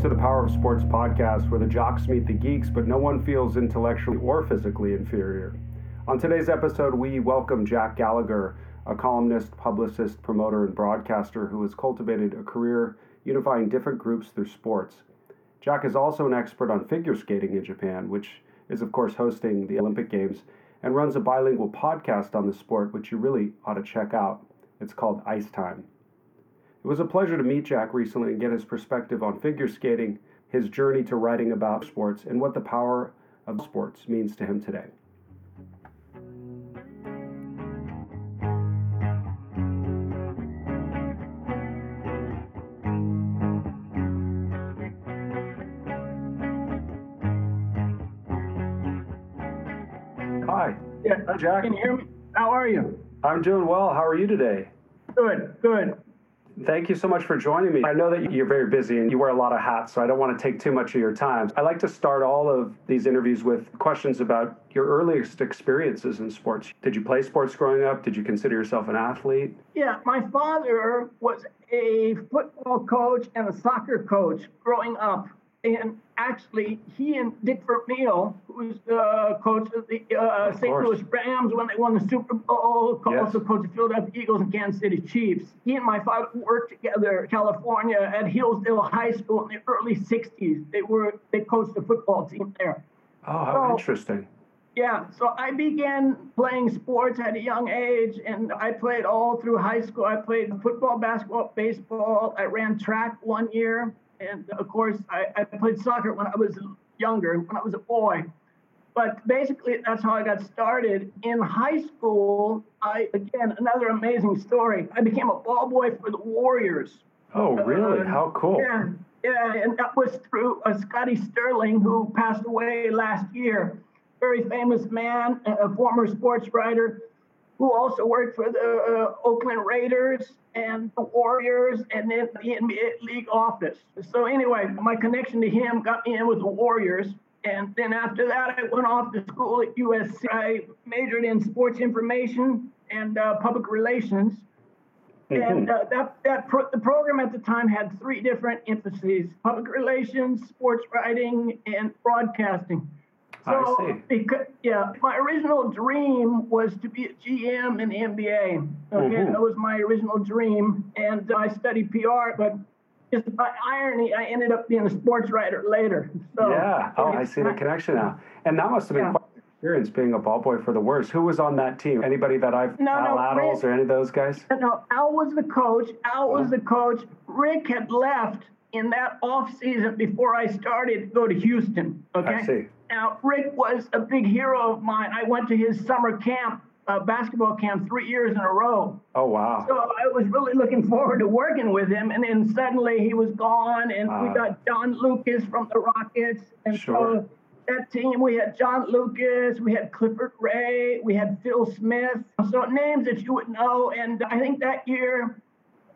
To the Power of Sports podcast, where the jocks meet the geeks, but no one feels intellectually or physically inferior. On today's episode, we welcome Jack Gallagher, a columnist, publicist, promoter, and broadcaster who has cultivated a career unifying different groups through sports. Jack is also an expert on figure skating in Japan, which is, of course, hosting the Olympic Games, and runs a bilingual podcast on the sport, which you really ought to check out. It's called Ice Time. It was a pleasure to meet Jack recently and get his perspective on figure skating, his journey to writing about sports, and what the power of sports means to him today. Hi. Yeah, Hi, Jack. Can you hear me? How are you? I'm doing well. How are you today? Good, good. Thank you so much for joining me. I know that you're very busy and you wear a lot of hats, so I don't want to take too much of your time. I like to start all of these interviews with questions about your earliest experiences in sports. Did you play sports growing up? Did you consider yourself an athlete? Yeah, my father was a football coach and a soccer coach growing up. And actually, he and Dick Vermeil, who's the coach of the uh, Of St. course. Louis Rams when they won the Super Bowl, co- Yes. also coached the Philadelphia Eagles and Kansas City Chiefs. He and my father worked together in California at Hillsdale High School in the early 60s. They were they coached the football team there. Oh, how Oh. interesting. Yeah, so I began playing sports at a young age, and I played all through high school. I played football, basketball, baseball. I ran track one year, and of course, I, I played soccer when I was younger, when I was a boy. But basically, that's how I got started. In high school, I, again, another amazing story. I became a ball boy for the Warriors. Oh, really? Uh, How cool. Yeah, yeah, and that was through uh, Scotty Sterling, who passed away last year. Very famous man, a a former sports writer, who also worked for the uh, Oakland Raiders and the Warriors, and then the NBA league office. So anyway, my connection to him got me in with the Warriors. And then after that, I went off to school at USC. I majored in sports information and uh, public relations. And Mhm. uh, that that pro- the program at the time had three different emphases: public relations, sports writing, and broadcasting. I So, see. Because, yeah, my original dream was to be a GM in the NBA. Okay, Mhm. that was my original dream, and I studied PR, but just by irony, I ended up being a sports writer later. So yeah. Oh, I see the connection now. And that must have been Yeah. quite an experience being a ball boy for the Warriors. Who was on that team? Anybody that I've No, Al no, Attles Rick- or any of those guys? No, Al was the coach. Al was Uh-huh. the coach. Rick had left in that off season before I started to go to Houston. Okay. I see. Now, Rick was a big hero of mine. I went to his summer camp, uh, basketball camp, three years in a row. Oh, wow. So I was really looking forward to working with him. And then suddenly he was gone, and we Ah. got John Lucas from the Rockets. And Sure. so that team, we had John Lucas, we had Clifford Ray, we had Phil Smith. So names that you would know. And I think that year,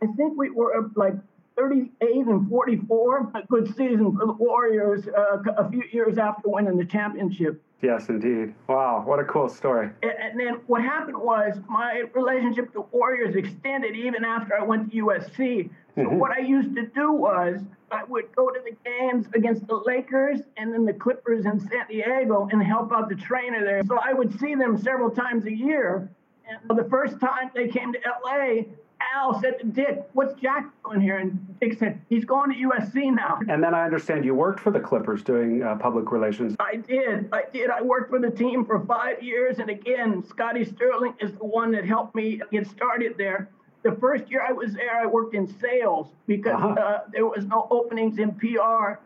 I think we were uh, like 38 and 44. A good season for the Warriors uh, a few years after winning the championship. Yes, indeed. Wow, what a cool story. And- And then what happened was my relationship to Warriors extended even after I went to USC. So Mhm. what I used to do was I would go to the games against the Lakers and then the Clippers in San Diego and help out the trainer there. So I would see them several times a year. And the first time they came to LA, Al said to Dick, "What's Jack doing here?" And Dick said, "He's going to USC now." And then I understand you worked for the Clippers doing uh, public relations. I did. I did. I worked for the team for five years. And again, Scotty Sterling is the one that helped me get started there. The first year I was there, I worked in sales because Uh-huh. uh, there was no openings in PR.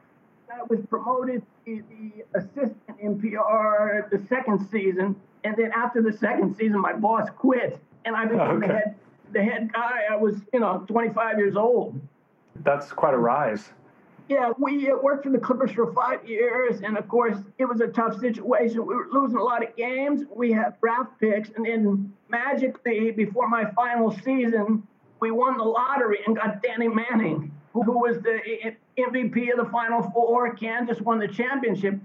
I was promoted to the assistant in PR the second season. And then after the second season, my boss quit. And I became the, Okay. head, the head guy. I was, you know, 25 years old. That's quite a rise. Yeah, we uh, worked for the Clippers for five years, and of course, it was a tough situation. We were losing a lot of games. We had draft picks, and then magically, before my final season, we won the lottery and got Danny Manning, who was the uh, MVP of the Final Four. Kansas won the championship.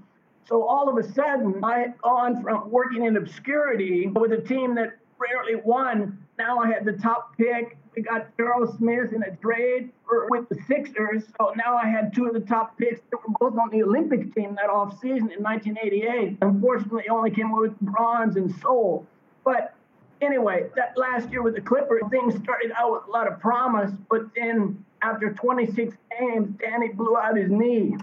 So all of a sudden, I had gone from working in obscurity with a team that rarely won now I had the top pick. We got Charles Smith in a trade for, with the Sixers. So now I had two of the top picks that were both on the Olympic team that off season in 1988. Unfortunately, only came with bronze and Seoul. But anyway, that last year with the Clippers, things started out with a lot of promise. But then after 26 games, Danny blew out his knee.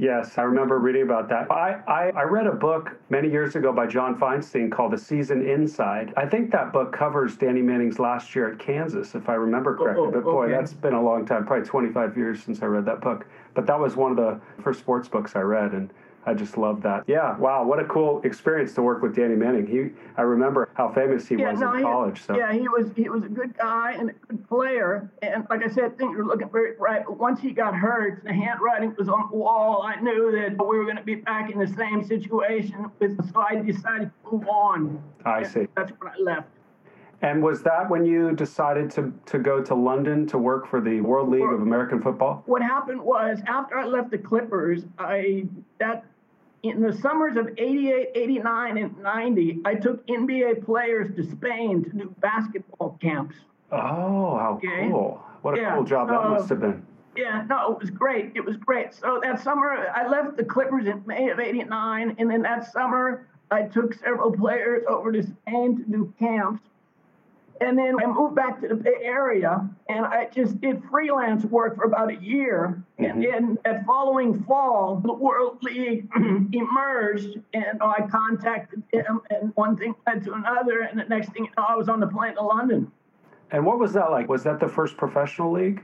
Yes, I remember reading about that. I, I, I, read a book many years ago by John Feinstein called The Season Inside. I think that book covers Danny Manning's last year at Kansas, if I remember oh, correctly. Oh, but boy, okay. that's been a long time, probably 25 years since I read that book. But that was one of the first sports books I read. And I just love that. Yeah, wow, what a cool experience to work with Danny Manning. He, I remember how famous he yeah, was no, in college. So yeah, he was he was a good guy and a good player. And like I said, things were looking very bright. But once he got hurt, the handwriting was on the wall. I knew that we were going to be back in the same situation. With so I decided to move on. I see. That's when I left. And was that when you decided to, to go to London to work for the World League of American Football? What happened was after I left the Clippers, I that in the summers of 88, 89, and 90, I took NBA players to Spain to do basketball camps. Oh, how okay? cool. What a yeah, cool job so, that must have been. Yeah, no, it was great. It was great. So that summer, I left the Clippers in May of 89. And then that summer, I took several players over to Spain to do camps. And then I moved back to the Bay Area and I just did freelance work for about a year. Mm-hmm. And then that following fall, the World League emerged and I contacted them and one thing led to another. And the next thing you know, I was on the plane to London. And what was that like? Was that the first professional league?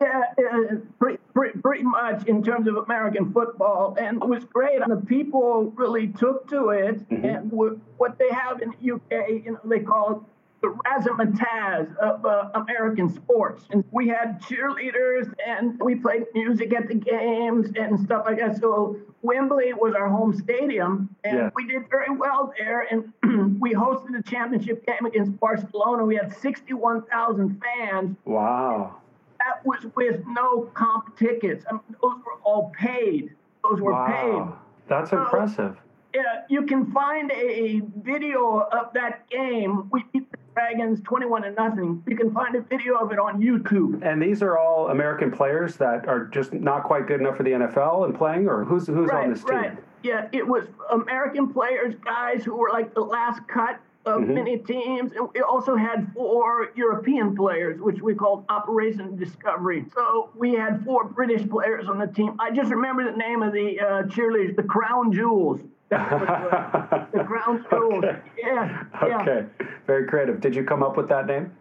Yeah, uh, pretty, pretty, pretty much in terms of American football. And it was great. And the people really took to it. Mm-hmm. And what they have in the UK, you know, they call it the razzmatazz of uh, American sports. And we had cheerleaders and we played music at the games and stuff like that. So Wembley was our home stadium and yeah. we did very well there. And we hosted a championship game against Barcelona. We had 61,000 fans. Wow. That was with no comp tickets. I mean, those were all paid. Those were wow. paid. That's so, impressive. Yeah, you can find a video of that game. We beat the Dragons 21 to nothing. You can find a video of it on YouTube. And these are all American players that are just not quite good enough for the NFL and playing, or who's who's right, on this team? Right. Yeah, it was American players, guys who were like the last cut of mm-hmm. many teams. And we also had four European players, which we called Operation Discovery. So we had four British players on the team. I just remember the name of the uh, cheerleaders, the Crown Jewels. The ground Jewels. Okay. Yeah. Okay. Yeah. Very creative. Did you come up with that name?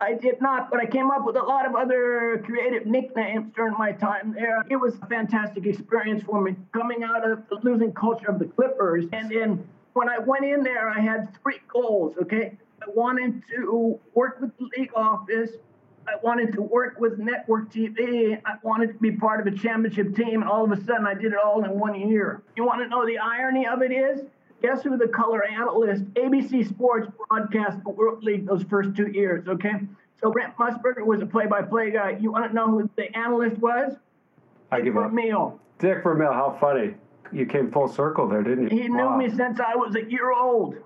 I did not, but I came up with a lot of other creative nicknames during my time there. It was a fantastic experience for me coming out of the losing culture of the Clippers. And then when I went in there, I had three goals, okay? I wanted to work with the league office. I wanted to work with network TV. I wanted to be part of a championship team. And all of a sudden, I did it all in one year. You want to know the irony of it is? Guess who the color analyst? ABC Sports broadcast the World League those first two years, okay? So Brent Musburger was a play-by-play guy. You want to know who the analyst was? I Dick give Vermeil. up. Dick Vermeil, how funny. You came full circle there, didn't you? He wow. knew me since I was a year old.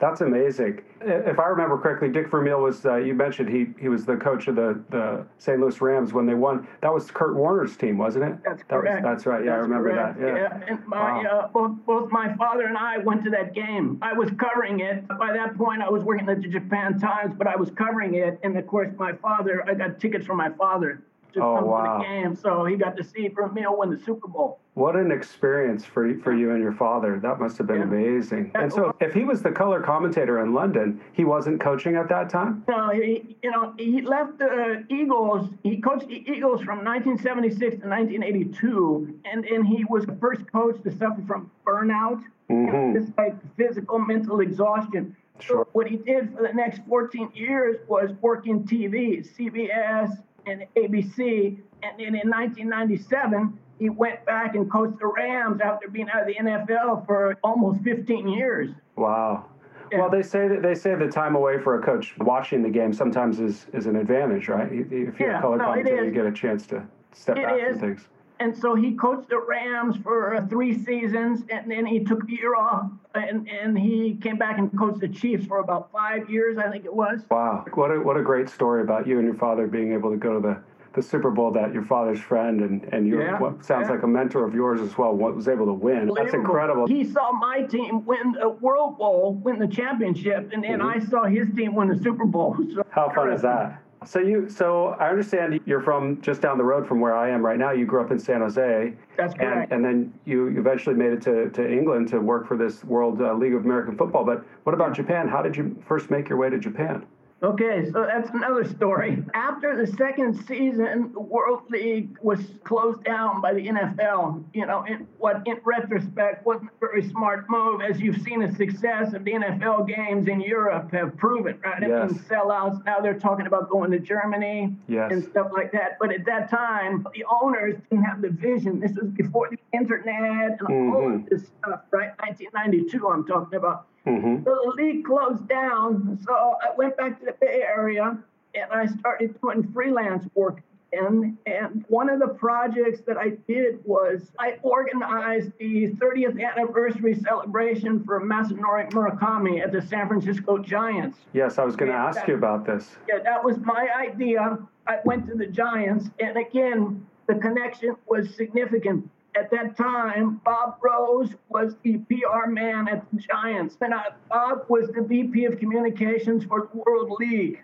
That's amazing. If I remember correctly, Dick Vermeil was, uh, you mentioned he, he was the coach of the, the St. Louis Rams when they won. That was Kurt Warner's team, wasn't it? That's that correct. Was, that's right. Yeah, that's I remember correct. that. Yeah. yeah. And my, wow. uh, both, both my father and I went to that game. I was covering it. By that point, I was working at the Japan Times, but I was covering it. And of course, my father, I got tickets from my father to oh, come wow. to the game. So he got to see Vermeil win the Super Bowl. What an experience for for you and your father. That must have been yeah. amazing. And so, if he was the color commentator in London, he wasn't coaching at that time. No, he you know he left the Eagles. He coached the Eagles from 1976 to 1982, and and he was the first coach to suffer from burnout, mm-hmm. just like physical, mental exhaustion. Sure. So what he did for the next 14 years was work in TV, CBS and ABC, and then in 1997 he went back and coached the Rams after being out of the NFL for almost 15 years. Wow. Yeah. Well, they say that they say the time away for a coach watching the game sometimes is, is an advantage, right? If you're yeah, a color no, commentator, you get a chance to step it back is. from things. And so he coached the Rams for three seasons, and then he took a year off, and, and he came back and coached the Chiefs for about five years, I think it was. Wow, what a what a great story about you and your father being able to go to the the Super Bowl that your father's friend and and your Yeah, what sounds yeah. like a mentor of yours as well was able to win. That's incredible. He saw my team win the World Bowl, win the championship, and then I saw his team win the Super Bowl. So Mm-hmm. How fun is that? So you, so I understand you're from just down the road from where I am right now. You grew up in San Jose, That's and correct. and then you eventually made it to, to England to work for this World uh, League of American Football. But what about Japan? How did you first make your way to Japan? Okay, so that's another story. After the second season, the World League was closed down by the NFL. You know, in what in retrospect wasn't a very smart move, as you've seen the success of the NFL games in Europe have proven, right? I Yes. mean, sellouts. Now they're talking about going to Germany Yes. and stuff like that. But at that time, the owners didn't have the vision. This was before the internet and all Mhm. of this stuff, right? 1992, I'm talking about. Hmm So the league closed down. So I went back to the Bay Area and I started doing freelance work. And, and one of the projects that I did was I organized the 30th anniversary celebration for Masanori Murakami at the San Francisco Giants. Yes, I was going to ask that- you about this. Yeah, that was my idea. I went to the Giants, and again, the connection was significant. At that time, Bob Rose was the PR man at the Giants, and I, Bob was the VP of communications for the World League.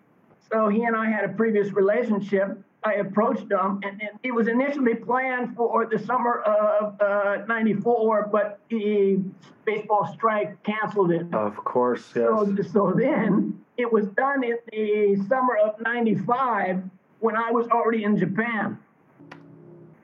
So he and I had a previous relationship. I approached him, and, and it was initially planned for the summer of uh, '94, but the baseball strike canceled it. Of course, yes. So, so then it was done in the summer of 95 when I was already in Japan.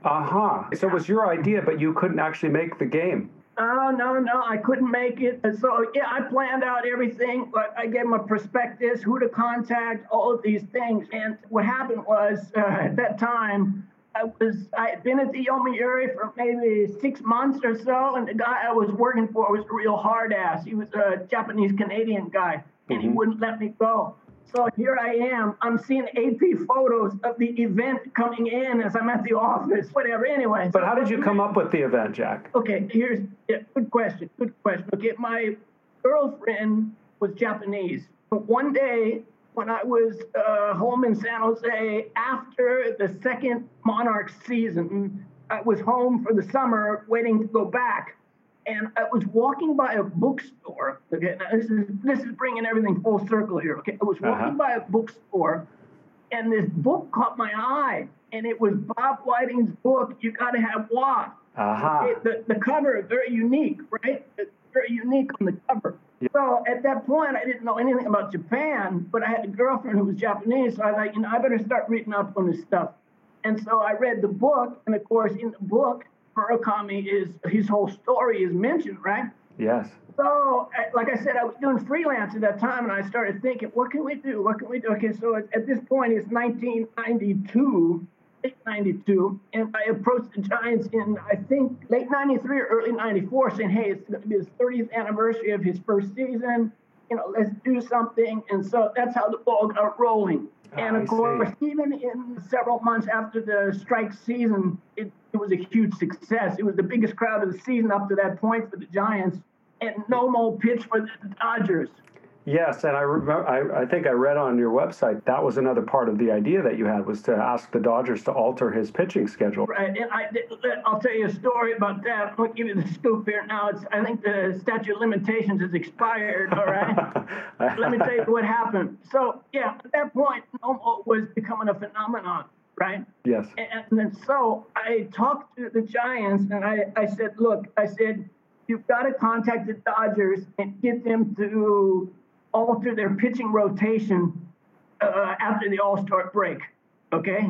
Uh-huh. So it was your idea, but you couldn't actually make the game. Oh, no, no, I couldn't make it. So, yeah, I planned out everything. But I gave him a prospectus, who to contact, all of these things. And what happened was, uh, at that time, I was I had been at the Yomiuri for maybe six months or so, and the guy I was working for was a real hard ass. He was a Japanese Canadian guy, and he Mhm. wouldn't let me go. So here I am. I'm seeing AP photos of the event coming in as I'm at the office. Whatever. Anyway. But how did you come up with the event, Jack? Okay, here's yeah, good question. Good question. Okay, my girlfriend was Japanese. But one day when I was uh, home in San Jose after the second Monarch season, I was home for the summer waiting to go back. And I was walking by a bookstore. Okay, now this is this is bringing everything full circle here. Okay, I was walking Uh-huh. by a bookstore, and this book caught my eye, and it was Bob Whiting's book. You got to have Wa? Aha. It- the, the cover is very unique, right? It's very unique on the cover. Yeah. So at that point, I didn't know anything about Japan, but I had a girlfriend who was Japanese, so I thought, you know, I better start reading up on this stuff. And so I read the book, and of course, in the book, Murakami is his whole story is mentioned, right? Yes. So, eh, like I said, I was doing freelance at that time, and I started thinking, what can we do? What can we do? Okay, so at, at this point, it's 1992, late 92, and I approached the Giants in, I think, late 93 or early 94, saying, hey, it's going to be his 30th anniversary of his first season. You know, let's do something. And so that's how the ball got rolling. And of course, even in several months after the strike season, it, it was a huge success. It was the biggest crowd of the season up to that point for the Giants. And Nomo pitch for the Dodgers. Yes, and I remember. I, I think I read on your website that was another part of the idea that you had was to ask the Dodgers to alter his pitching schedule. Right, and I, I'll tell you a story about that. I'll give you the scoop here now. It's, I think the statute of limitations has expired, all right? Let me tell you what happened. So, yeah, at that point, Nomo was becoming a phenomenon, right? Yes. And then so I talked to the Giants and I, I said, look, I said, you've got to contact the Dodgers and get them to alter their pitching rotation uh, after the All Star break. Okay.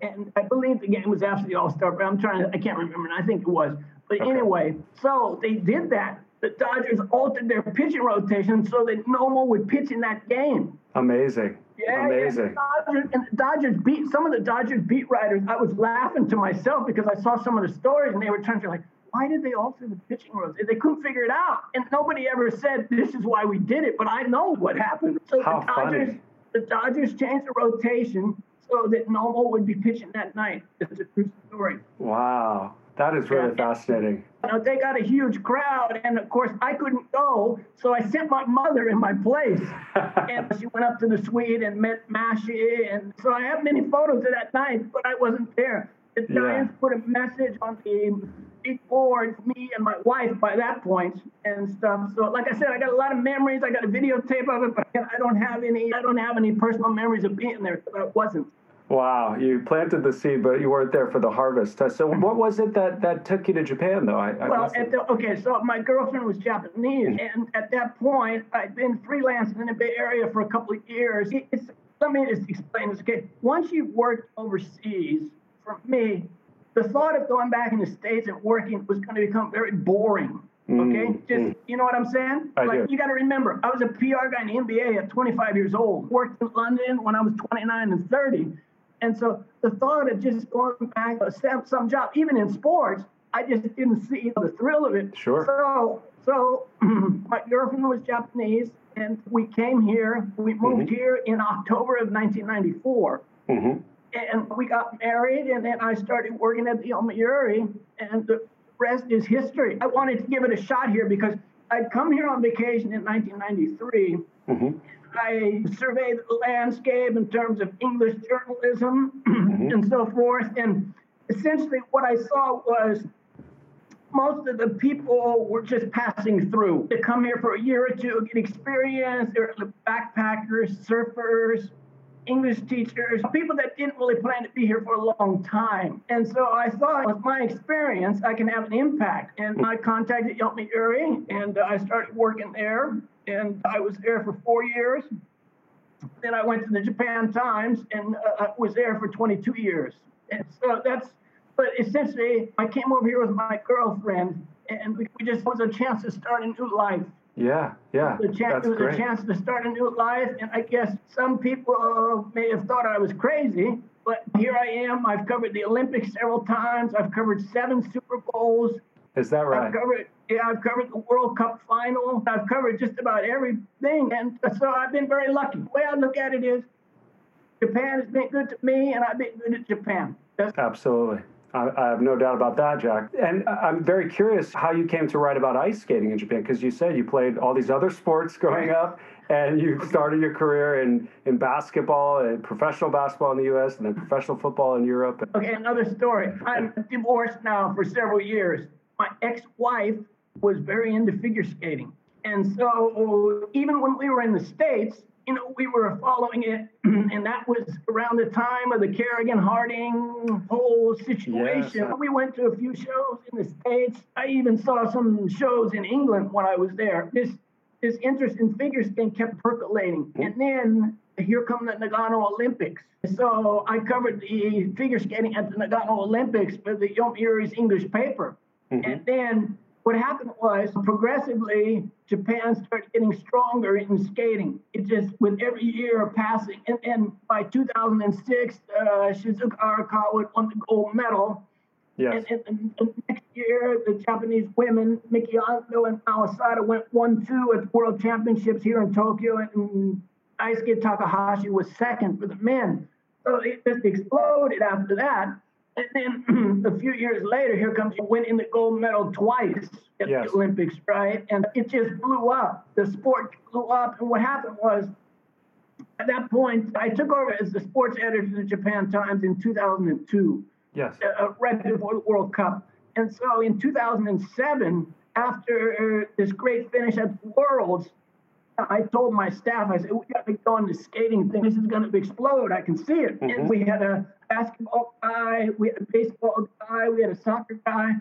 And I believe the game was after the All Star break. I'm trying to, I can't remember. And I think it was. But Okay. anyway, so they did that. The Dodgers altered their pitching rotation so that Nomo would pitch in that game. Amazing. Yeah, Amazing. Yeah, Dodgers, and the Dodgers beat some of the Dodgers beat writers. I was laughing to myself because I saw some of the stories and they were trying to like, why did they alter the pitching rotation? They couldn't figure it out, and nobody ever said this is why we did it. But I know what happened. So How the Dodgers, funny. the Dodgers changed the rotation so that Nomo would be pitching that night. It's a true story. Wow. That is really yeah. fascinating. You know, they got a huge crowd, and of course, I couldn't go, so I sent my mother in my place. and she went up to the suite and met Mashi, and so I have many photos of that night, but I wasn't there. The Giants yeah. put a message on the big board, me and my wife by that point and stuff. So, like I said, I got a lot of memories. I got a videotape of it, but I don't have any. I don't have any personal memories of being there I wasn't. Wow, you planted the seed, but you weren't there for the harvest. Uh, so, what was it that, that took you to Japan, though? I, I well, the, okay, so my girlfriend was Japanese, mm-hmm. and at that point, I'd been freelancing in the Bay Area for a couple of years. It's, let me just explain this. Okay, once you've worked overseas, for me, the thought of going back in the States and working was going to become very boring. Okay, mm, just mm. you know what I'm saying? I like do. you got to remember, I was a PR guy in the NBA at 25 years old. Worked in London when I was 29 and 30 and so the thought of just going back to some, some job, even in sports, I just didn't see the thrill of it. Sure. So, so my girlfriend was Japanese, and we came here. We moved mm-hmm. here in October of 1994. Mm-hmm. And we got married, and then I started working at the Yomiuri, and the rest is history. I wanted to give it a shot here because I'd come here on vacation in 1993. Mm-hmm. I surveyed the landscape in terms of English journalism mm-hmm. and so forth. And essentially, what I saw was most of the people were just passing through to come here for a year or two, get experience. They're backpackers, surfers, English teachers, people that didn't really plan to be here for a long time. And so I thought, with my experience, I can have an impact. And I contacted Yomiuri and I started working there and I was there for four years. Then I went to the Japan Times and uh, was there for 22 years. And so that's, but essentially, I came over here with my girlfriend, and we just was a chance to start a new life. Yeah, yeah. It was, a chance, that's it was great. a chance to start a new life, and I guess some people uh, may have thought I was crazy, but here I am. I've covered the Olympics several times. I've covered seven Super Bowls. Is that right? I've covered, yeah, I've covered the World Cup final. I've covered just about everything. And so I've been very lucky. The way I look at it is Japan has been good to me, and I've been good to Japan. That's- Absolutely. I, I have no doubt about that, Jack. And I'm very curious how you came to write about ice skating in Japan, because you said you played all these other sports growing up, and you started your career in, in basketball and professional basketball in the U.S. and then professional football in Europe. Okay, another story. I'm divorced now for several years my ex-wife was very into figure skating. And so even when we were in the States, you know, we were following it, and that was around the time of the Kerrigan Harding whole situation. Yes. We went to a few shows in the States. I even saw some shows in England when I was there. This this interest in figure skating kept percolating. Mm-hmm. And then here come the Nagano Olympics. So I covered the figure skating at the Nagano Olympics for the Yomiuri's English paper. Mm-hmm. And then what happened was progressively Japan started getting stronger in skating. It just with every year passing, and, and by 2006, uh, Shizuka Arakawa won the gold medal. Yes. And, and, and, next year, the Japanese women, Miki Ando and Mao Asada, went one-two at the World Championships here in Tokyo, and Daisuke Takahashi was second for the men. So it just exploded after that. And then a few years later, here comes winning the gold medal twice at yes. the Olympics, right? And it just blew up. The sport blew up. And what happened was, at that point, I took over as the sports editor of the Japan Times in 2002. Yes. Uh, right before the World Cup. And so in 2007, after this great finish at Worlds, I told my staff, I said, we got to go on the skating thing. This is going to explode. I can see it. Mm-hmm. And we had a basketball guy, we had a baseball guy, we had a soccer guy.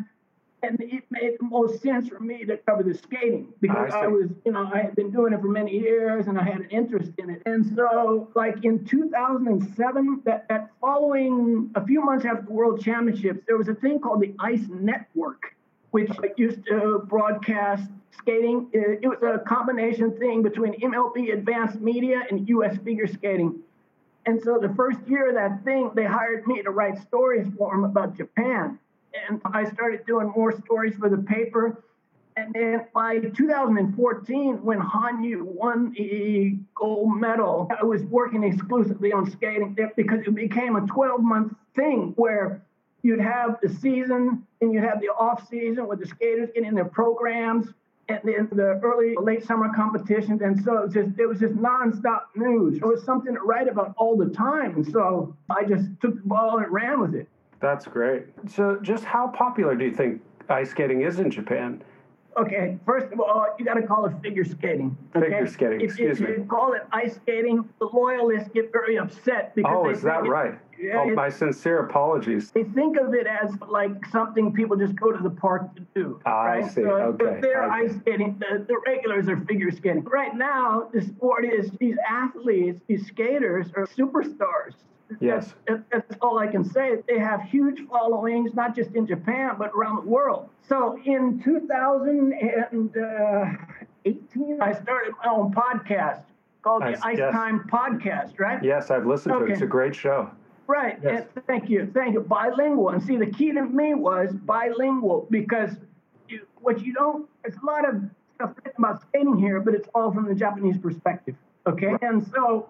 And it made the most sense for me to cover the skating because I, I was, you know, I had been doing it for many years and I had an interest in it. And so, like in 2007, that, that following a few months after the World Championships, there was a thing called the Ice Network, which used to broadcast skating. It was a combination thing between MLB Advanced Media and US Figure Skating. And so the first year of that thing, they hired me to write stories for them about Japan. And I started doing more stories for the paper. And then by 2014, when Hanyu won a gold medal, I was working exclusively on skating because it became a 12 month thing where you'd have the season and you'd have the off season with the skaters getting their programs and then the early late summer competitions and so it was just it was just nonstop news it was something to write about all the time and so i just took the ball and ran with it that's great so just how popular do you think ice skating is in japan Okay, first of all, you got to call it figure skating. Okay? Figure skating, if, excuse if me. If you call it ice skating, the loyalists get very upset because. Oh, is that right? Yeah, oh, my sincere apologies. They think of it as like something people just go to the park to do. Ah, right? I see. So okay. they're okay. ice skating. The, the regulars are figure skating. Right now, the sport is these athletes, these skaters are superstars. Yes. That's, that's, all I can say. They have huge followings, not just in Japan, but around the world. So in 2018, I started my own podcast called nice. the Ice yes. Time Podcast, right? Yes, I've listened okay. to it. It's a great show. Right. Yes. And thank you. Thank you. Bilingual. And see, the key to me was bilingual because you, what you don't, there's a lot of stuff about skating here, but it's all from the Japanese perspective. Okay. And so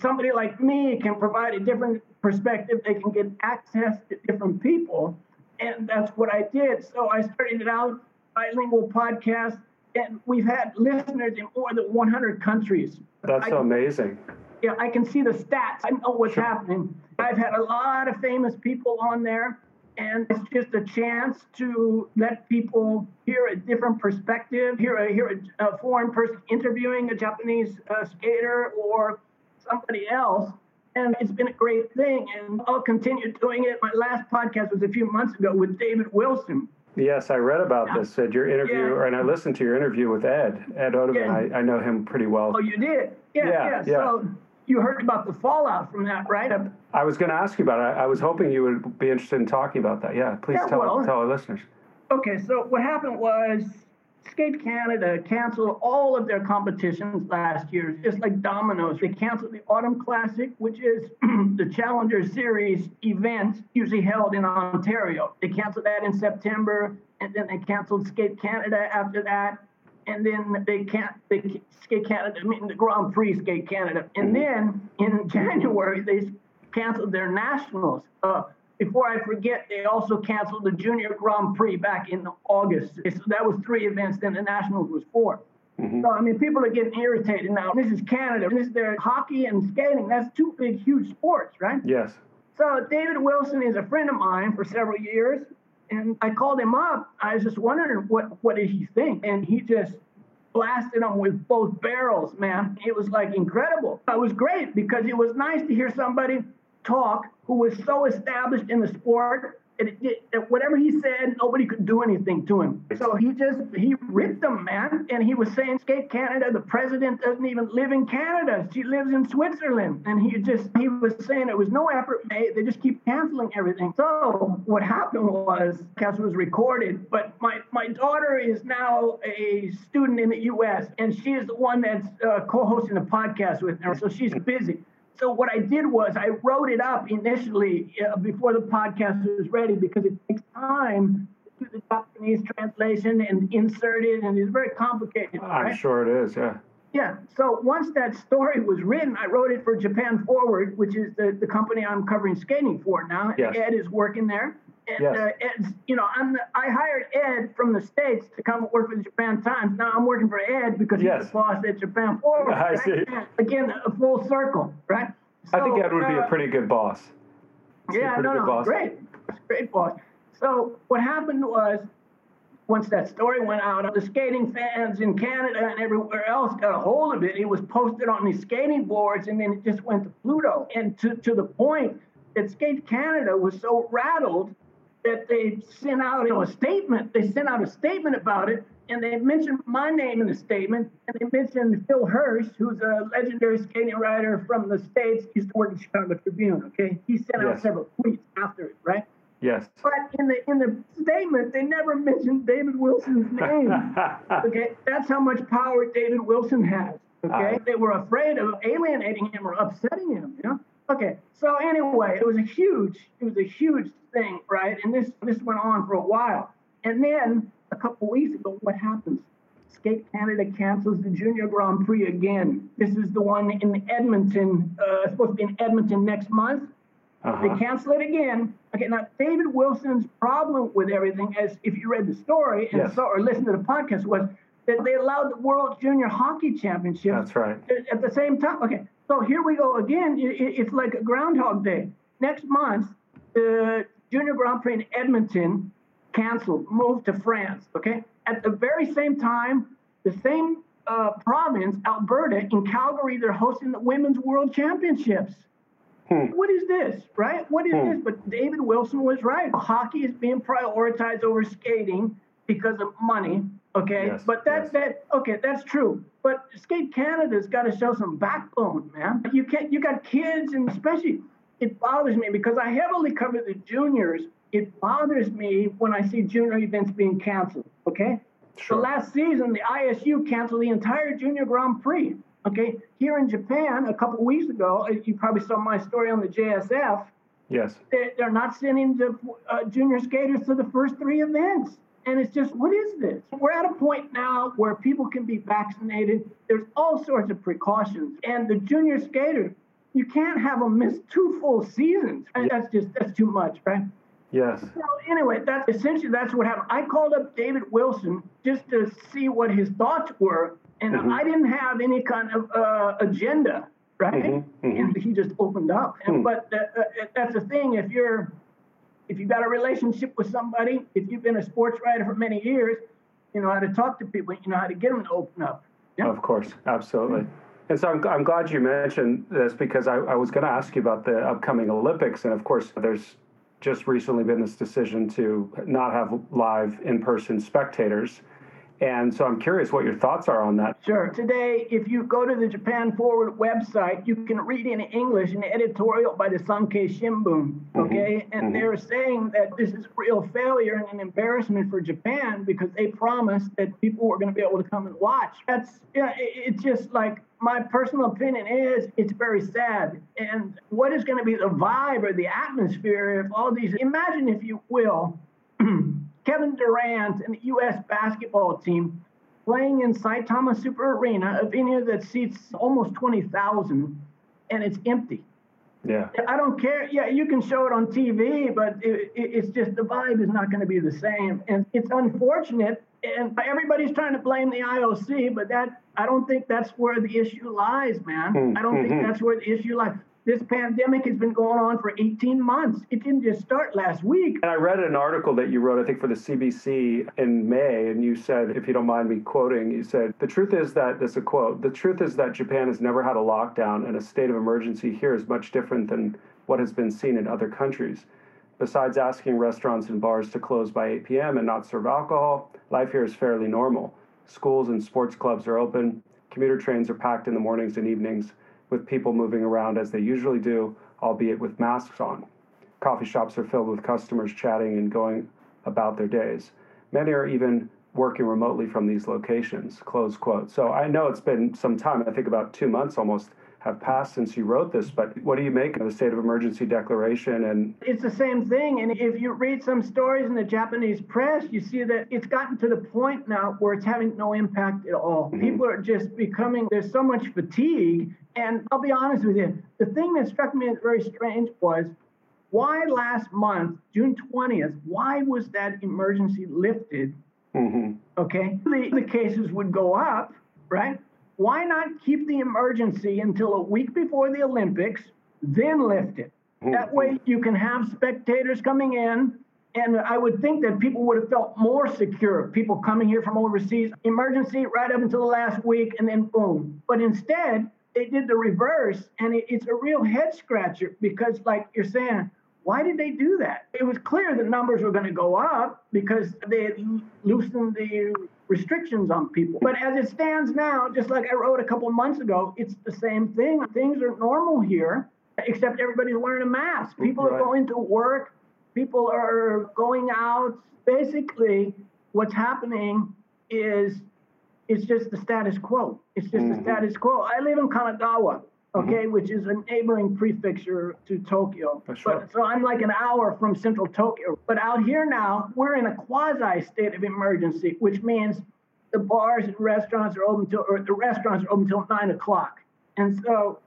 somebody like me can provide a different perspective. They can get access to different people. And that's what I did. So I started out bilingual podcast, and we've had listeners in more than 100 countries. That's I, amazing. Yeah, I can see the stats. I know what's Sure. happening. I've had a lot of famous people on there, and it's just a chance to let people hear a different perspective, hear a, hear a, a foreign person interviewing a Japanese uh, skater or somebody else. And it's been a great thing, and I'll continue doing it. My last podcast was a few months ago with David Wilson. Yes, I read about Yeah. this at your interview, Yeah. and I listened to your interview with Ed. Ed Odeven, Yeah. I, I know him pretty well. Oh, you did? Yeah, Yeah, yeah. yeah. So you heard about the fallout from that, right? Uh, I was going to ask you about it. I, I was hoping you would be interested in talking about that. Yeah, please Yeah, tell, well- tell our listeners. Okay, so what happened was Skate Canada canceled all of their competitions last year, just like dominoes. They canceled the Autumn Classic, which is the Challenger Series event usually held in Ontario. They canceled that in September, and then they canceled Skate Canada after that. And then they can't they Skate Canada, I mean the Grand Prix Skate Canada. And then in January they canceled their nationals. Uh, before I forget, they also canceled the Junior Grand Prix back in August. So that was three events, then the Nationals was 4 Mhm. So, I mean, people are getting irritated now. This is Canada. This is their hockey and skating. That's two big, huge sports, right? Yes. So David Wilson is a friend of mine for several years, and I called him up. I was just wondering what what did he think, and he just blasted them with both barrels, man. It was like incredible. It was great because it was nice to hear somebody talk who was so established in the sport it, that whatever he said, nobody could do anything to him. So he just he ripped them, man. And he was saying, "Skate Canada, the president doesn't even live in Canada. She lives in Switzerland." And he just he was saying it was no effort made. They just keep canceling everything. So what happened was, cast was recorded, but my my daughter is now a student in the U.S. and she is the one that's uh, co-hosting a podcast with her. So she's busy. So what I did was I wrote it up initially uh, before the podcast was ready because it takes time to do the Japanese translation and insert it, and it's very complicated. I'm right? sure it is. Yeah. Yeah. So once that story was written, I wrote it for Japan Forward, which is the, the company I'm covering skating for now. Yes. Ed is working there. And Yes. uh, Ed's, you know, I'm the, I hired Ed from the States to come work for the Japan Times. Now I'm working for Ed because he's Yes. the boss at Japan Forward. I right? see. Again, a full circle, right? I think Ed would be a uh, pretty good boss. He's yeah, no, no, boss. great, great boss. So what happened was, once that story went out, the skating fans in Canada and everywhere else got a hold of it. It was posted on these skating boards, and then it just went to Pluto, and to to the point that Skate Canada was so rattled that they sent out you know, a statement. They sent out a statement about it, and they mentioned my name in the statement, and they mentioned Phil Hersh, who's a legendary skating writer from the States, used to work in Chicago Tribune, okay? He sent out several tweets after it, right? Yes. But in the in the statement, they never mentioned David Wilson's name. okay, that's how much power David Wilson has. Okay, Ah. they were afraid of alienating him or upsetting him. You know. Okay, so anyway, it was a huge, it was a huge thing, right? And this this went on for a while, and then a couple weeks ago, what happens? Skate Canada cancels the Junior Grand Prix again. This is the one in Edmonton, uh, supposed to be in Edmonton next month. Uh-huh. They cancel it again. Okay, now David Wilson's problem with everything, as if you read the story and yes. saw or listened to the podcast, was that they allowed the World Junior Hockey Championship. That's right. At the same time. Okay, so here we go again. It's like a Groundhog Day. Next month, the Junior Grand Prix in Edmonton canceled, moved to France. Okay, at the very same time, the same uh, province, Alberta, in Calgary, they're hosting the Women's World Championships. Hmm. What is this, right? What is hmm. this? But David Wilson was right. Hockey is being prioritized over skating because of money. Okay, yes, but that's yes. that. Okay, that's true. But Skate Canada's got to show some backbone, man. You can't. You got kids, and especially, it bothers me because I heavily cover the juniors. It bothers me when I see junior events being canceled. Okay. Sure. So last season, the ISU canceled the entire Junior Grand Prix. Okay, here in Japan, a couple weeks ago, uh, you probably saw my story on the JSF. Yes. They're, not sending the uh, junior skaters to the first three events. And it's just, what is this? We're at a point now where people can be vaccinated. There's all sorts of precautions. And the junior skaters, you can't have them miss two full seasons. And that's just, that's too much, right? Yes. So anyway, that's essentially that's what happened. I called up David Wilson just to see what his thoughts were, and mm-hmm. I didn't have any kind of uh, agenda, right? Mm-hmm. Mm-hmm. And he just opened up. And, hmm. but uh, uh, that's the thing. If you're if you've got a relationship with somebody, if you've been a sports writer for many years, you know how to talk to people. You know how to get them to open up. Yeah? Of course, absolutely. And so I'm, I'm glad you mentioned this because I, I was going to ask you about the upcoming Olympics. And of course, there's just recently been this decision to not have live in person spectators. And so I'm curious what your thoughts are on that. Sure. Today, if you go to the Japan Forward website, you can read in English an editorial by the Sankei Shimbun. Mm-hmm. Okay. Mm-hmm. And mm-hmm. they're saying that this is a real failure and an embarrassment for Japan because they promised that people were going to be able to come and watch. That's, yeah, it's just like my personal opinion is it's very sad. And what is going to be the vibe or the atmosphere if all these, imagine if you will, Kevin Durant and the U.S. basketball team playing in Saitama Super Arena, a venue that seats almost 20,000, and it's empty. Yeah. I don't care. Yeah, you can show it on TV, but it, it, it's just the vibe is not going to be the same. And it's unfortunate. And everybody's trying to blame the IOC, but that I don't think that's where the issue lies, man. Mm-hmm. I don't think mm-hmm. that's where the issue lies this pandemic has been going on for 18 months. It didn't just start last week. And I read an article that you wrote, I think, for the CBC in May, and you said, if you don't mind me quoting, you said, The truth is that, this is a quote, the truth is that Japan has never had a lockdown, and a state of emergency here is much different than what has been seen in other countries. Besides asking restaurants and bars to close by 8 p.m. and not serve alcohol, life here is fairly normal. Schools and sports clubs are open, commuter trains are packed in the mornings and evenings with people moving around as they usually do, albeit with masks on. Coffee shops are filled with customers chatting and going about their days. Many are even working remotely from these locations. Close quote. So I know it's been some time, I think about two months almost have passed since you wrote this, but what do you make of the state of emergency declaration? And it's the same thing. And if you read some stories in the Japanese press, you see that it's gotten to the point now where it's having no impact at all. Mm-hmm. People are just becoming, there's so much fatigue. And I'll be honest with you, the thing that struck me as very strange was why last month, June 20th, why was that emergency lifted? Mm-hmm. Okay. The, the cases would go up, right? Why not keep the emergency until a week before the Olympics, then lift it? Hmm. That way you can have spectators coming in. And I would think that people would have felt more secure, people coming here from overseas, emergency right up until the last week, and then boom. But instead, they did the reverse, and it, it's a real head scratcher because, like you're saying, why did they do that? It was clear that numbers were going to go up because they had loosened the restrictions on people. But as it stands now, just like I wrote a couple of months ago, it's the same thing. Things are normal here, except everybody's wearing a mask. People right. are going to work, people are going out. Basically, what's happening is it's just the status quo. It's just mm-hmm. the status quo. I live in Kanagawa. Okay, which is a neighboring prefecture to Tokyo. Sure. But, so I'm like an hour from central Tokyo. But out here now, we're in a quasi state of emergency, which means the bars and restaurants are open till, or the restaurants are open till nine o'clock. And so,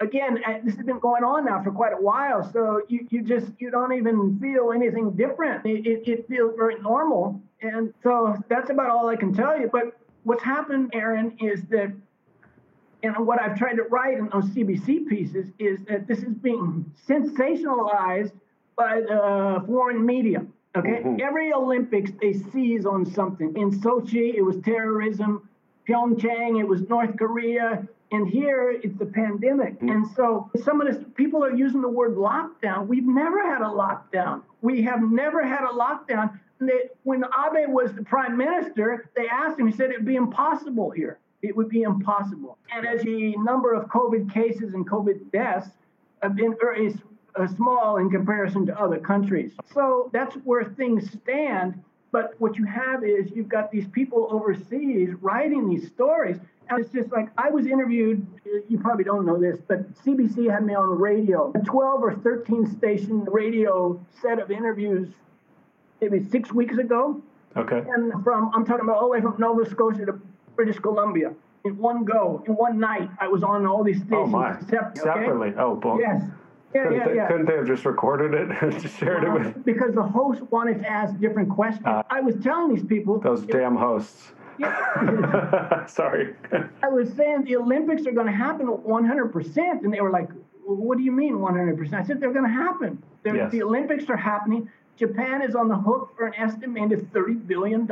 again, uh, this has been going on now for quite a while. So you, you just, you don't even feel anything different. It, it, it feels very normal. And so that's about all I can tell you. But what's happened, Aaron, is that and what I've tried to write in those CBC pieces is that this is being sensationalized by the foreign media. Okay, Mhm. every Olympics they seize on something. In Sochi, it was terrorism. Pyeongchang, it was North Korea. And here, it's the pandemic. Mhm. And so some of this, people are using the word lockdown. We've never had a lockdown. We have never had a lockdown. They, when Abe was the prime minister, they asked him, he said it'd be impossible here. It would be impossible. And as the number of COVID cases and COVID deaths have been very uh, small in comparison to other countries. So that's where things stand. But what you have is you've got these people overseas writing these stories. And it's just like I was interviewed, you probably don't know this, but CBC had me on radio, a 12 or 13 station radio set of interviews maybe six weeks ago. Okay. And from, I'm talking about all the way from Nova Scotia to British Columbia in one go, in one night. I was on all these stations. Oh my. sep- okay? Separately. Oh, boy. Yes. Yeah, Couldn't, yeah, they, yeah. couldn't they have just recorded it and shared it with Because the host wanted to ask different questions. Ah. I was telling these people. those damn hosts? Yeah. Sorry. I was saying the Olympics are going to happen 100%. And they were like, well, what do you mean 100%? I said, they're going to happen. Yes. The Olympics are happening. Japan is on the hook for an estimated $30 billion.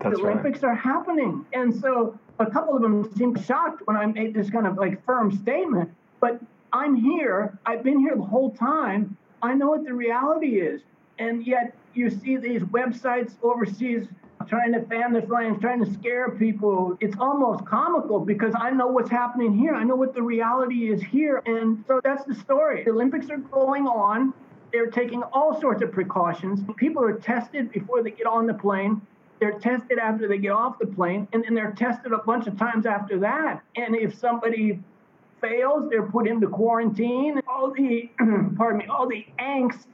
That's the right. Olympics are happening. And so a couple of them seemed shocked when I made this kind of like firm statement. But I'm here. I've been here the whole time. I know what the reality is. And yet you see these websites overseas trying to fan the flames, trying to scare people. It's almost comical because I know what's happening here. I know what the reality is here. And so that's the story. The Olympics are going on. They're taking all sorts of precautions. People are tested before they get on the plane. They're tested after they get off the plane, and then they're tested a bunch of times after that. And if somebody fails, they're put into quarantine. All the, pardon me, all the angst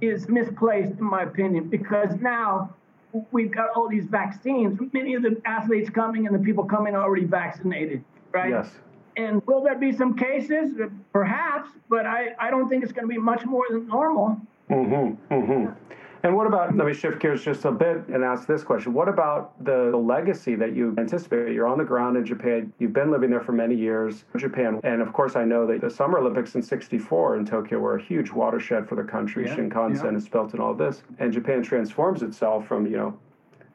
is misplaced, in my opinion, because now we've got all these vaccines. Many of the athletes coming and the people coming are already vaccinated, right? Yes. And will there be some cases? Perhaps, but I, I don't think it's going to be much more than normal. Mm-hmm. Mm-hmm. And what about, let me shift gears just a bit and ask this question. What about the, the legacy that you anticipate? You're on the ground in Japan. You've been living there for many years, Japan. And of course, I know that the Summer Olympics in 64 in Tokyo were a huge watershed for the country. Yeah, Shinkansen yeah. is built and all this. And Japan transforms itself from, you know,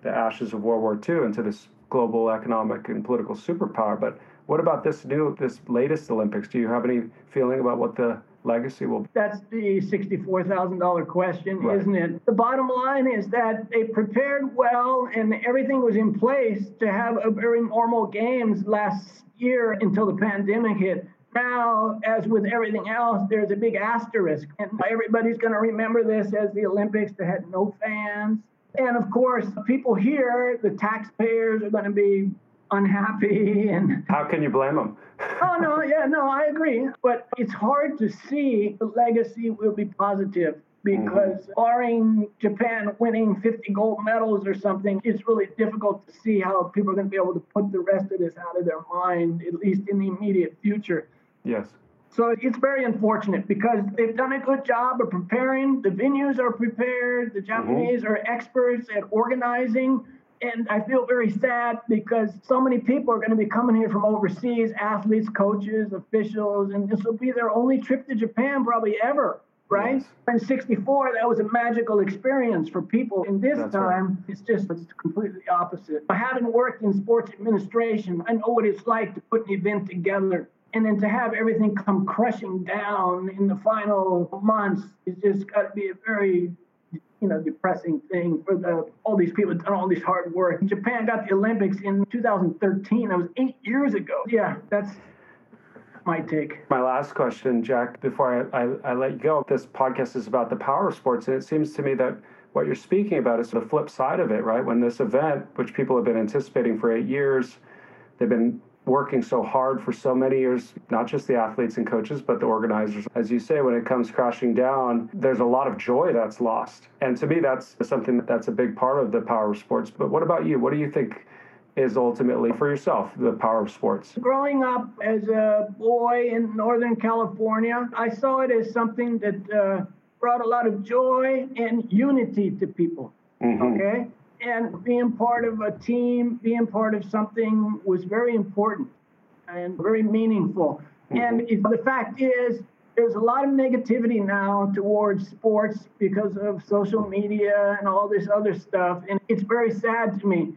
the ashes of World War II into this global economic and political superpower. But what about this new, this latest Olympics? Do you have any feeling about what the legacy will be? That's the $64,000 question, Right. isn't it? The bottom line is that they prepared well and everything was in place to have a very normal games last year until the pandemic hit. Now, as with everything else, there's a big asterisk, and everybody's going to remember this as the Olympics that had no fans. And of course, people here, the taxpayers, are going to be unhappy and How can you blame them? oh no, yeah, no, I agree. But it's hard to see the legacy will be positive because mm-hmm. barring Japan winning 50 gold medals or something, it's really difficult to see how people are going to be able to put the rest of this out of their mind, at least in the immediate future. Yes. So it's very unfortunate because they've done a good job of preparing. The venues are prepared. The mm-hmm. Japanese are experts at organizing. And I feel very sad because so many people are going to be coming here from overseas athletes, coaches, officials, and this will be their only trip to Japan probably ever, right? Yes. In 64, that was a magical experience for people. In this That's right. time, it's just it's completely opposite. I haven't worked in sports administration. I know what it's like to put an event together. And then to have everything come crushing down in the final months it's just got to be a very, you know, depressing thing for the all these people done all this hard work. Japan got the Olympics in 2013. That was eight years ago. Yeah, that's my take. My last question, Jack, before I, I, I let you go, this podcast is about the power sports. And it seems to me that what you're speaking about is the flip side of it, right? When this event, which people have been anticipating for eight years, they've been working so hard for so many years, not just the athletes and coaches, but the organizers. As you say, when it comes crashing down, there's a lot of joy that's lost. And to me, that's something that's a big part of the power of sports. But what about you? What do you think? Is ultimately for yourself the power of sports. Growing up as a boy in Northern California, I saw it as something that uh, brought a lot of joy and unity to people. Mm-hmm. Okay? And being part of a team, being part of something was very important and very meaningful. Mm-hmm. And the fact is, there's a lot of negativity now towards sports because of social media and all this other stuff. And it's very sad to me.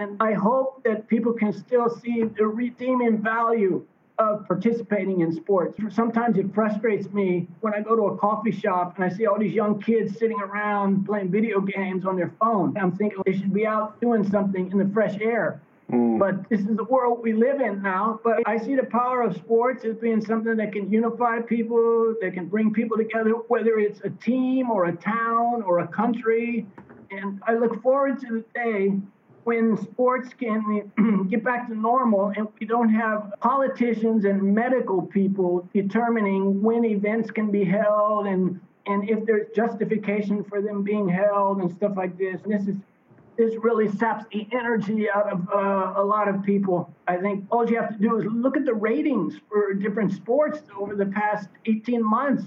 And I hope that people can still see the redeeming value of participating in sports. Sometimes it frustrates me when I go to a coffee shop and I see all these young kids sitting around playing video games on their phone. I'm thinking they should be out doing something in the fresh air. Mm. But this is the world we live in now. But I see the power of sports as being something that can unify people, that can bring people together, whether it's a team or a town or a country. And I look forward to the day when sports can get back to normal and we don't have politicians and medical people determining when events can be held and and if there's justification for them being held and stuff like this. This is this really saps the energy out of uh, a lot of people. I think all you have to do is look at the ratings for different sports over the past 18 months,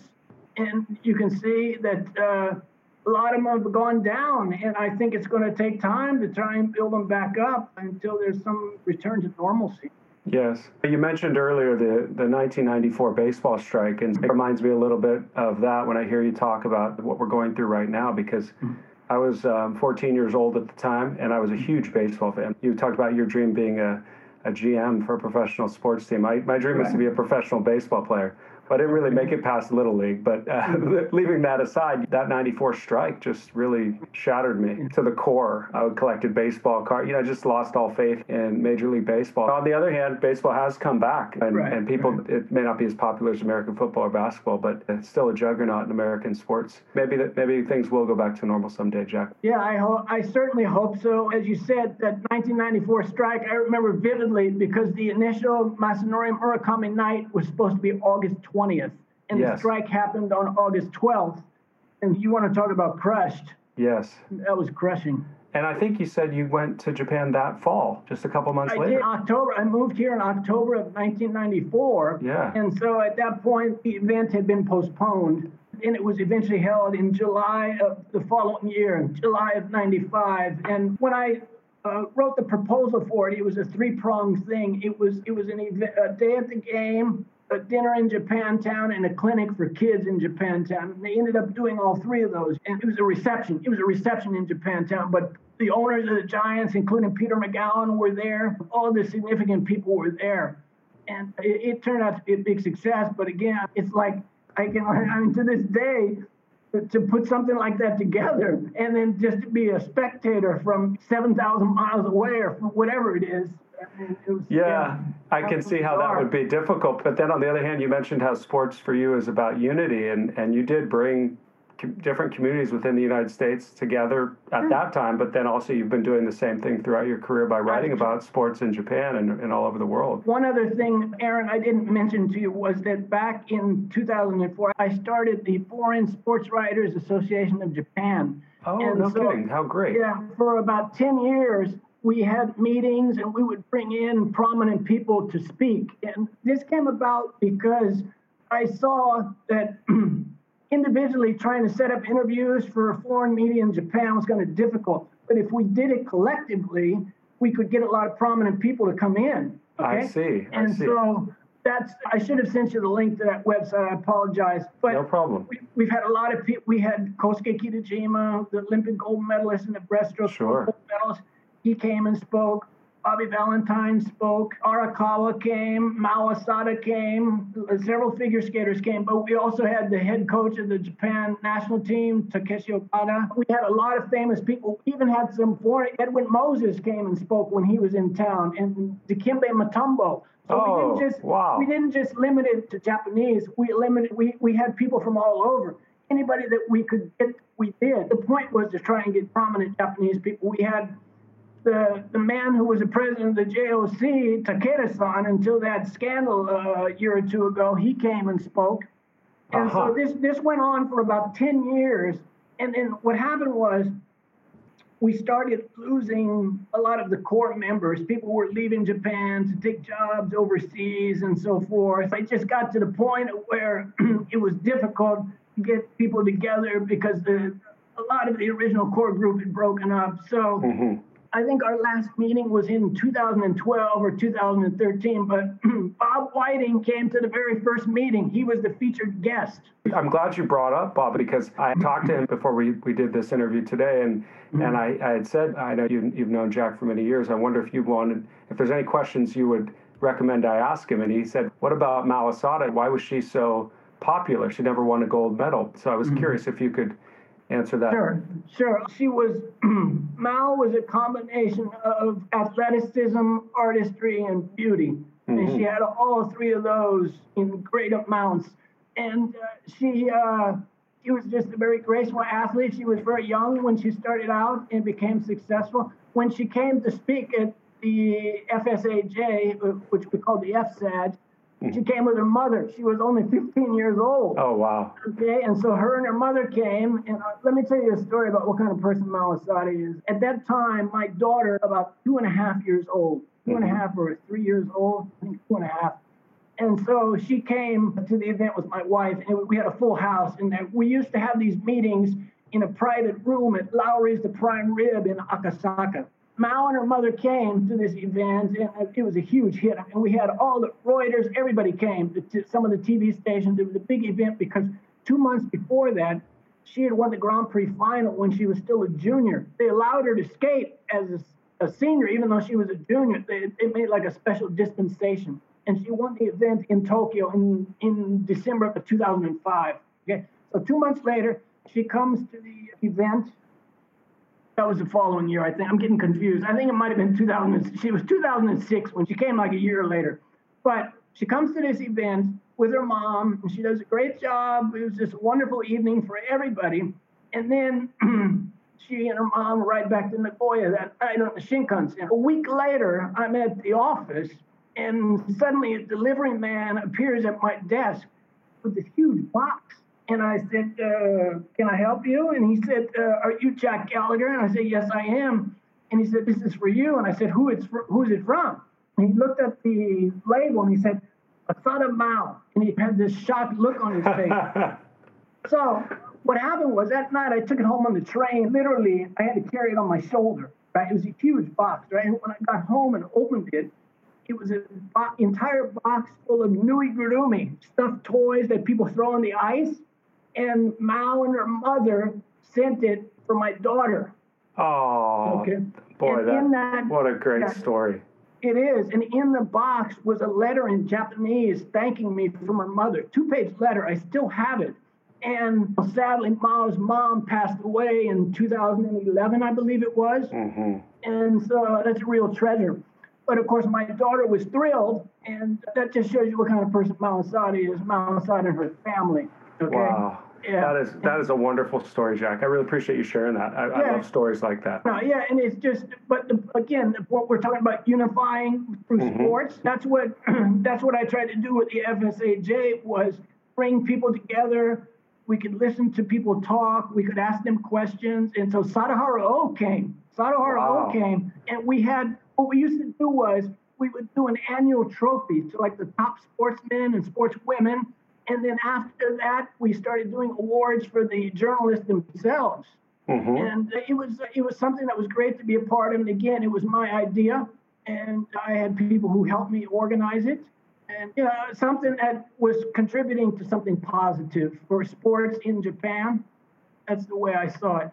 and you can see that. Uh, a lot of them have gone down, and I think it's going to take time to try and build them back up until there's some return to normalcy. Yes. You mentioned earlier the, the 1994 baseball strike, and it reminds me a little bit of that when I hear you talk about what we're going through right now because mm-hmm. I was um, 14 years old at the time, and I was a huge baseball fan. You talked about your dream being a, a GM for a professional sports team. My, my dream right. was to be a professional baseball player. I didn't really make it past Little League, but uh, leaving that aside, that 94 strike just really shattered me to the core. I collected baseball cards. You know, I just lost all faith in Major League Baseball. On the other hand, baseball has come back, and, right, and people, right. it may not be as popular as American football or basketball, but it's still a juggernaut in American sports. Maybe that maybe things will go back to normal someday, Jack. Yeah, I hope. I certainly hope so. As you said, that 1994 strike, I remember vividly because the initial Masanori Murakami night was supposed to be August 20th. 20th, and yes. the strike happened on August 12th. And you want to talk about crushed? Yes. That was crushing. And I think you said you went to Japan that fall, just a couple months I later. Did October. I moved here in October of 1994. Yeah. And so at that point, the event had been postponed, and it was eventually held in July of the following year, July of '95. And when I uh, wrote the proposal for it, it was a three-pronged thing. It was it was an event, a day at the game, a dinner in Japantown and a clinic for kids in Japantown. And they ended up doing all three of those. And it was a reception. It was a reception in Japantown. But the owners of the Giants, including Peter Magowan, were there. All the significant people were there. And it, it turned out to be a big success. But again, it's like, I can, I mean, to this day, to put something like that together and then just to be a spectator from 7,000 miles away or whatever it is, was, yeah, I can see how that would be difficult. But then on the other hand, you mentioned how sports for you is about unity, and, and you did bring different communities within the United States together at mm. that time, but then also you've been doing the same thing throughout your career by writing about sports in Japan and, and all over the world. One other thing, Aaron, I didn't mention to you was that back in 2004, I started the Foreign Sports Writers Association of Japan. Oh, and no so, kidding. How great. Yeah, for about 10 years, we had meetings and we would bring in prominent people to speak. And this came about because I saw that individually trying to set up interviews for a foreign media in Japan was kind of difficult. But if we did it collectively, we could get a lot of prominent people to come in. Okay? I see. I and see. so that's I should have sent you the link to that website. I apologize. But no problem. We, have had a lot of people. We had Kosuke Kitajima, the Olympic gold medalist in the breaststroke sure. gold medalist. He came and spoke. Bobby Valentine spoke. Arakawa came. Mao Asada came. Several figure skaters came. But we also had the head coach of the Japan national team, Takeshi Okada. We had a lot of famous people. We even had some foreign. Edwin Moses came and spoke when he was in town, and Dikembe Mutombo. So oh, we didn't oh, just wow. we didn't just limit it to Japanese. We limited we we had people from all over. Anybody that we could get, we did. The point was to try and get prominent Japanese people. We had the, the man who was the president of the JOC, Takeda-san, until that scandal uh, a year or two ago, he came and spoke. And Uh-huh. so this, this went on for about 10 years. And then what happened was we started losing a lot of the core members. People were leaving Japan to take jobs overseas and so forth. It just got to the point where it was difficult to get people together because the, a lot of the original core group had broken up. So Mhm. I think our last meeting was in 2012 or 2013, but Bob Whiting came to the very first meeting. He was the featured guest. I'm glad you brought up Bob because I talked to him before we, we did this interview today, and mm-hmm. and I, I had said I know you, you've known Jack for many years. I wonder if you wanted if there's any questions you would recommend I ask him. And he said, "What about Mao Asada? Why was she so popular? She never won a gold medal." So I was mm-hmm. curious if you could answer that. Sure, sure. She was, Mao was a combination of athleticism, artistry, and beauty. And she had all three of those in great amounts. And uh, she, uh, she was just a very graceful athlete. She was very young when she started out and became successful. When she came to speak at the FSAJ, uh, which we call the FSAD, she came with her mother. She was only 15 years old. Oh wow. Okay, and so her and her mother came, and uh, let me tell you a story about what kind of person Mao Asada is. At that time, my daughter, about two and a half years old, two and a half or three years old, I think two and a half. And so she came to the event with my wife, and we had a full house. And we used to have these meetings in a private room at Lawry's The Prime Rib in Akasaka. Mao and her mother came to this event, and it was a huge hit. And we had all the Reuters, everybody came to, some of the TV stations. It was a big event because two months before that, she had won the Grand Prix final when she was still a junior. They allowed her to skate as a, a senior, even though she was a junior. They, they made like a special dispensation. And she won the event in Tokyo in, in December of 2005. Okay, so two months later, she comes to the event that was the following year, I think. I'm getting confused. I think it might have been 2000. She was 2006 when she came like a year later. But she comes to this event with her mom, and she does a great job. It was just a wonderful evening for everybody. And then she and her mom ride back to Nagoya that night on the Shinkansen. A week later, I'm at the office, and suddenly a delivery man appears at my desk with this huge box. And I said, uh, Can I help you? And he said, uh, Are you Jack Gallagher? And I said, Yes, I am. And he said, This is for you. And I said, Who it's for, Who's it from? And he looked at the label and he said, Asada Mao. And he had this shocked look on his face. so what happened was that night I took it home on the train. Literally, I had to carry it on my shoulder. Right? It was a huge box. Right? And when I got home and opened it, it was an bo- entire box full of Nui Gurumi, stuffed toys that people throw on the ice. And Mao and her mother sent it for my daughter. Oh, Okay. boy, that, that, what a great yeah. story. it is. And in the box was a letter in Japanese thanking me from her mother. Two page letter. I still have it. And sadly, Mao's mom passed away in 2011, I believe it was. hmm And so that's a real treasure. But of course, my daughter was thrilled. And that just shows you what kind of person Mao Asada is Mao Asada and her family. Okay. Wow. Yeah. That is that is a wonderful story, Jack. I really appreciate you sharing that. I, I love stories like that. No, yeah, and it's just, but the, again, what we're talking about unifying through Mhm. sports. That's what that's what I tried to do with the FSAJ was bring people together. We could listen to people talk. We could ask them questions. And so Sadaharu O came. Sadaharu Wow. O came, and we had what we used to do was we would do an annual trophy to like the top sportsmen and sportswomen. And then after that, we started doing awards for the journalists themselves hmm and it was it was something that was great to be a part of. And again, it was my idea, and I had people who helped me organize it, and you know, something that was contributing to something positive for sports in Japan. That's the way I saw it.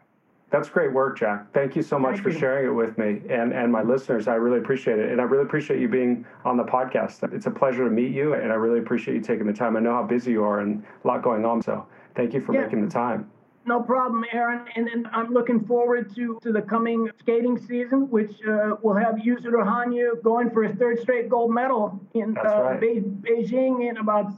That's great work, Jack. Thank you so much Thank for you. sharing it with me and, and my listeners. I really appreciate it. And I really appreciate you being on the podcast. It's a pleasure to meet you, and I really appreciate you taking the time. I know how busy you are and a lot going on. So thank you for Yeah. making the time. No problem, Aaron. And then I'm looking forward to, to the coming skating season, which uh, will have Yuzuru Hanyu going for his third straight gold medal in uh, right. Be- Beijing in about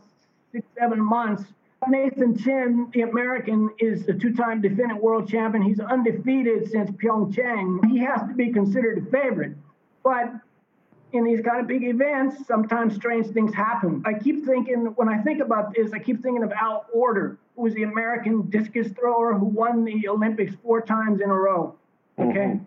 six, seven months. Nathan Chen, the American, is a two-time defending world champion. He's undefeated since Pyeongchang. He has to be considered a favorite. But in these kind of big events, sometimes strange things happen. I keep thinking, when I think about this, I keep thinking of Al Oerter, who was the American discus thrower who won the Olympics four times in a row. Okay. Mm-hmm.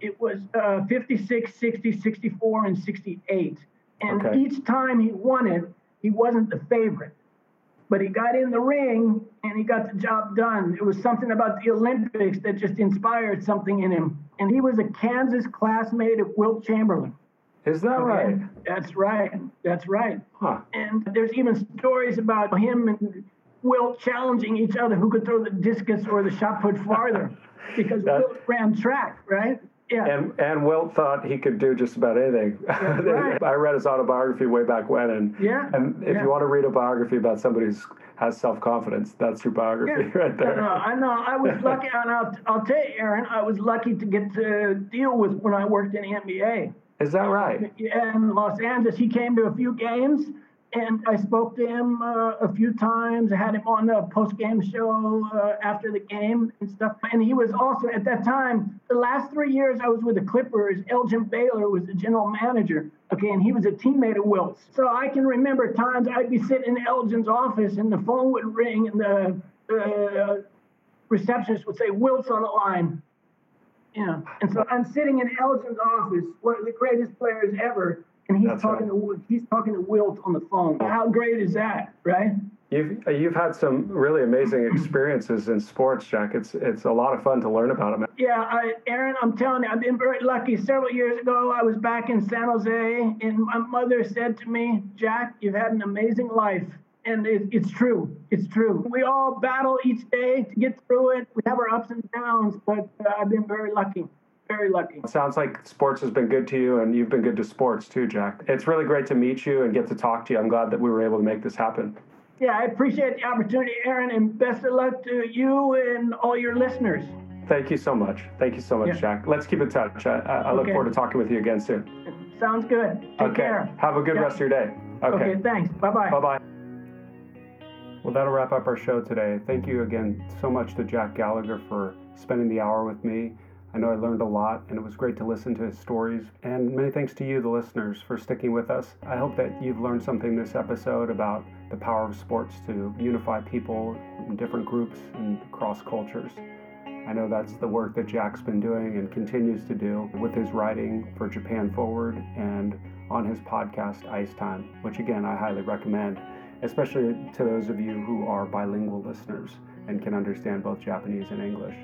It was uh, 56, 60, 64, and 68. And okay. each time he won it, he wasn't the favorite but he got in the ring and he got the job done. It was something about the Olympics that just inspired something in him. And he was a Kansas classmate of Wilt Chamberlain. Is that okay? right? That's right. That's right. Huh. And there's even stories about him and Wilt challenging each other who could throw the discus or the shot put farther because that, Wilt ran track, right? Yeah. And and Wilt thought he could do just about anything. Right. I read his autobiography way back when, and yeah. And if yeah. you want to read a biography about somebody who has self confidence, that's your biography yeah. right there. I know. I, know. I was lucky, and I'll, I'll tell you, Aaron, I was lucky to get to deal with when I worked in the NBA. Is that right? Yeah, in Los Angeles, he came to a few games and I spoke to him uh, a few times. I had him on the post game show uh, after the game and stuff. And he was also, at that time, the last three years I was with the Clippers, Elgin Baylor was the general manager. Okay, and he was a teammate of Wilt's. So I can remember times I'd be sitting in Elgin's office and the phone would ring and the uh, receptionist would say, Wilt's on the line. You know, And so I'm sitting in Elgin's office, one of the greatest players ever and he's That's talking right. to he's talking to Wilt on the phone. How great is that, right? You've you've had some really amazing experiences in sports, Jack. It's it's a lot of fun to learn about them. Yeah, I, Aaron, I'm telling you, I've been very lucky. Several years ago, I was back in San Jose, and my mother said to me, "Jack, you've had an amazing life." And it, it's true. It's true. We all battle each day to get through it. We have our ups and downs, but uh, I've been very lucky very lucky. It sounds like sports has been good to you, and you've been good to sports too, Jack. It's really great to meet you and get to talk to you. I'm glad that we were able to make this happen. Yeah, I appreciate the opportunity, Aaron, and best of luck to you and all your listeners. Thank you so much. Thank you so much, yeah. Jack. Let's keep in touch. I, I look forward to talking with you again soon. Sounds good. Take okay. care. Have a good yeah. rest of your day. Okay. okay thanks. Bye bye. Bye bye. Well, that'll wrap up our show today. Thank you again so much to Jack Gallagher for spending the hour with me. I know I learned a lot, and it was great to listen to his stories. And many thanks to you, the listeners, for sticking with us. I hope that you've learned something this episode about the power of sports to unify people in different groups and across cultures. I know that's the work that Jack's been doing and continues to do with his writing for Japan Forward and on his podcast, Ice Time, which again I highly recommend, especially to those of you who are bilingual listeners and can understand both Japanese and English.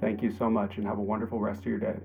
Thank you so much and have a wonderful rest of your day.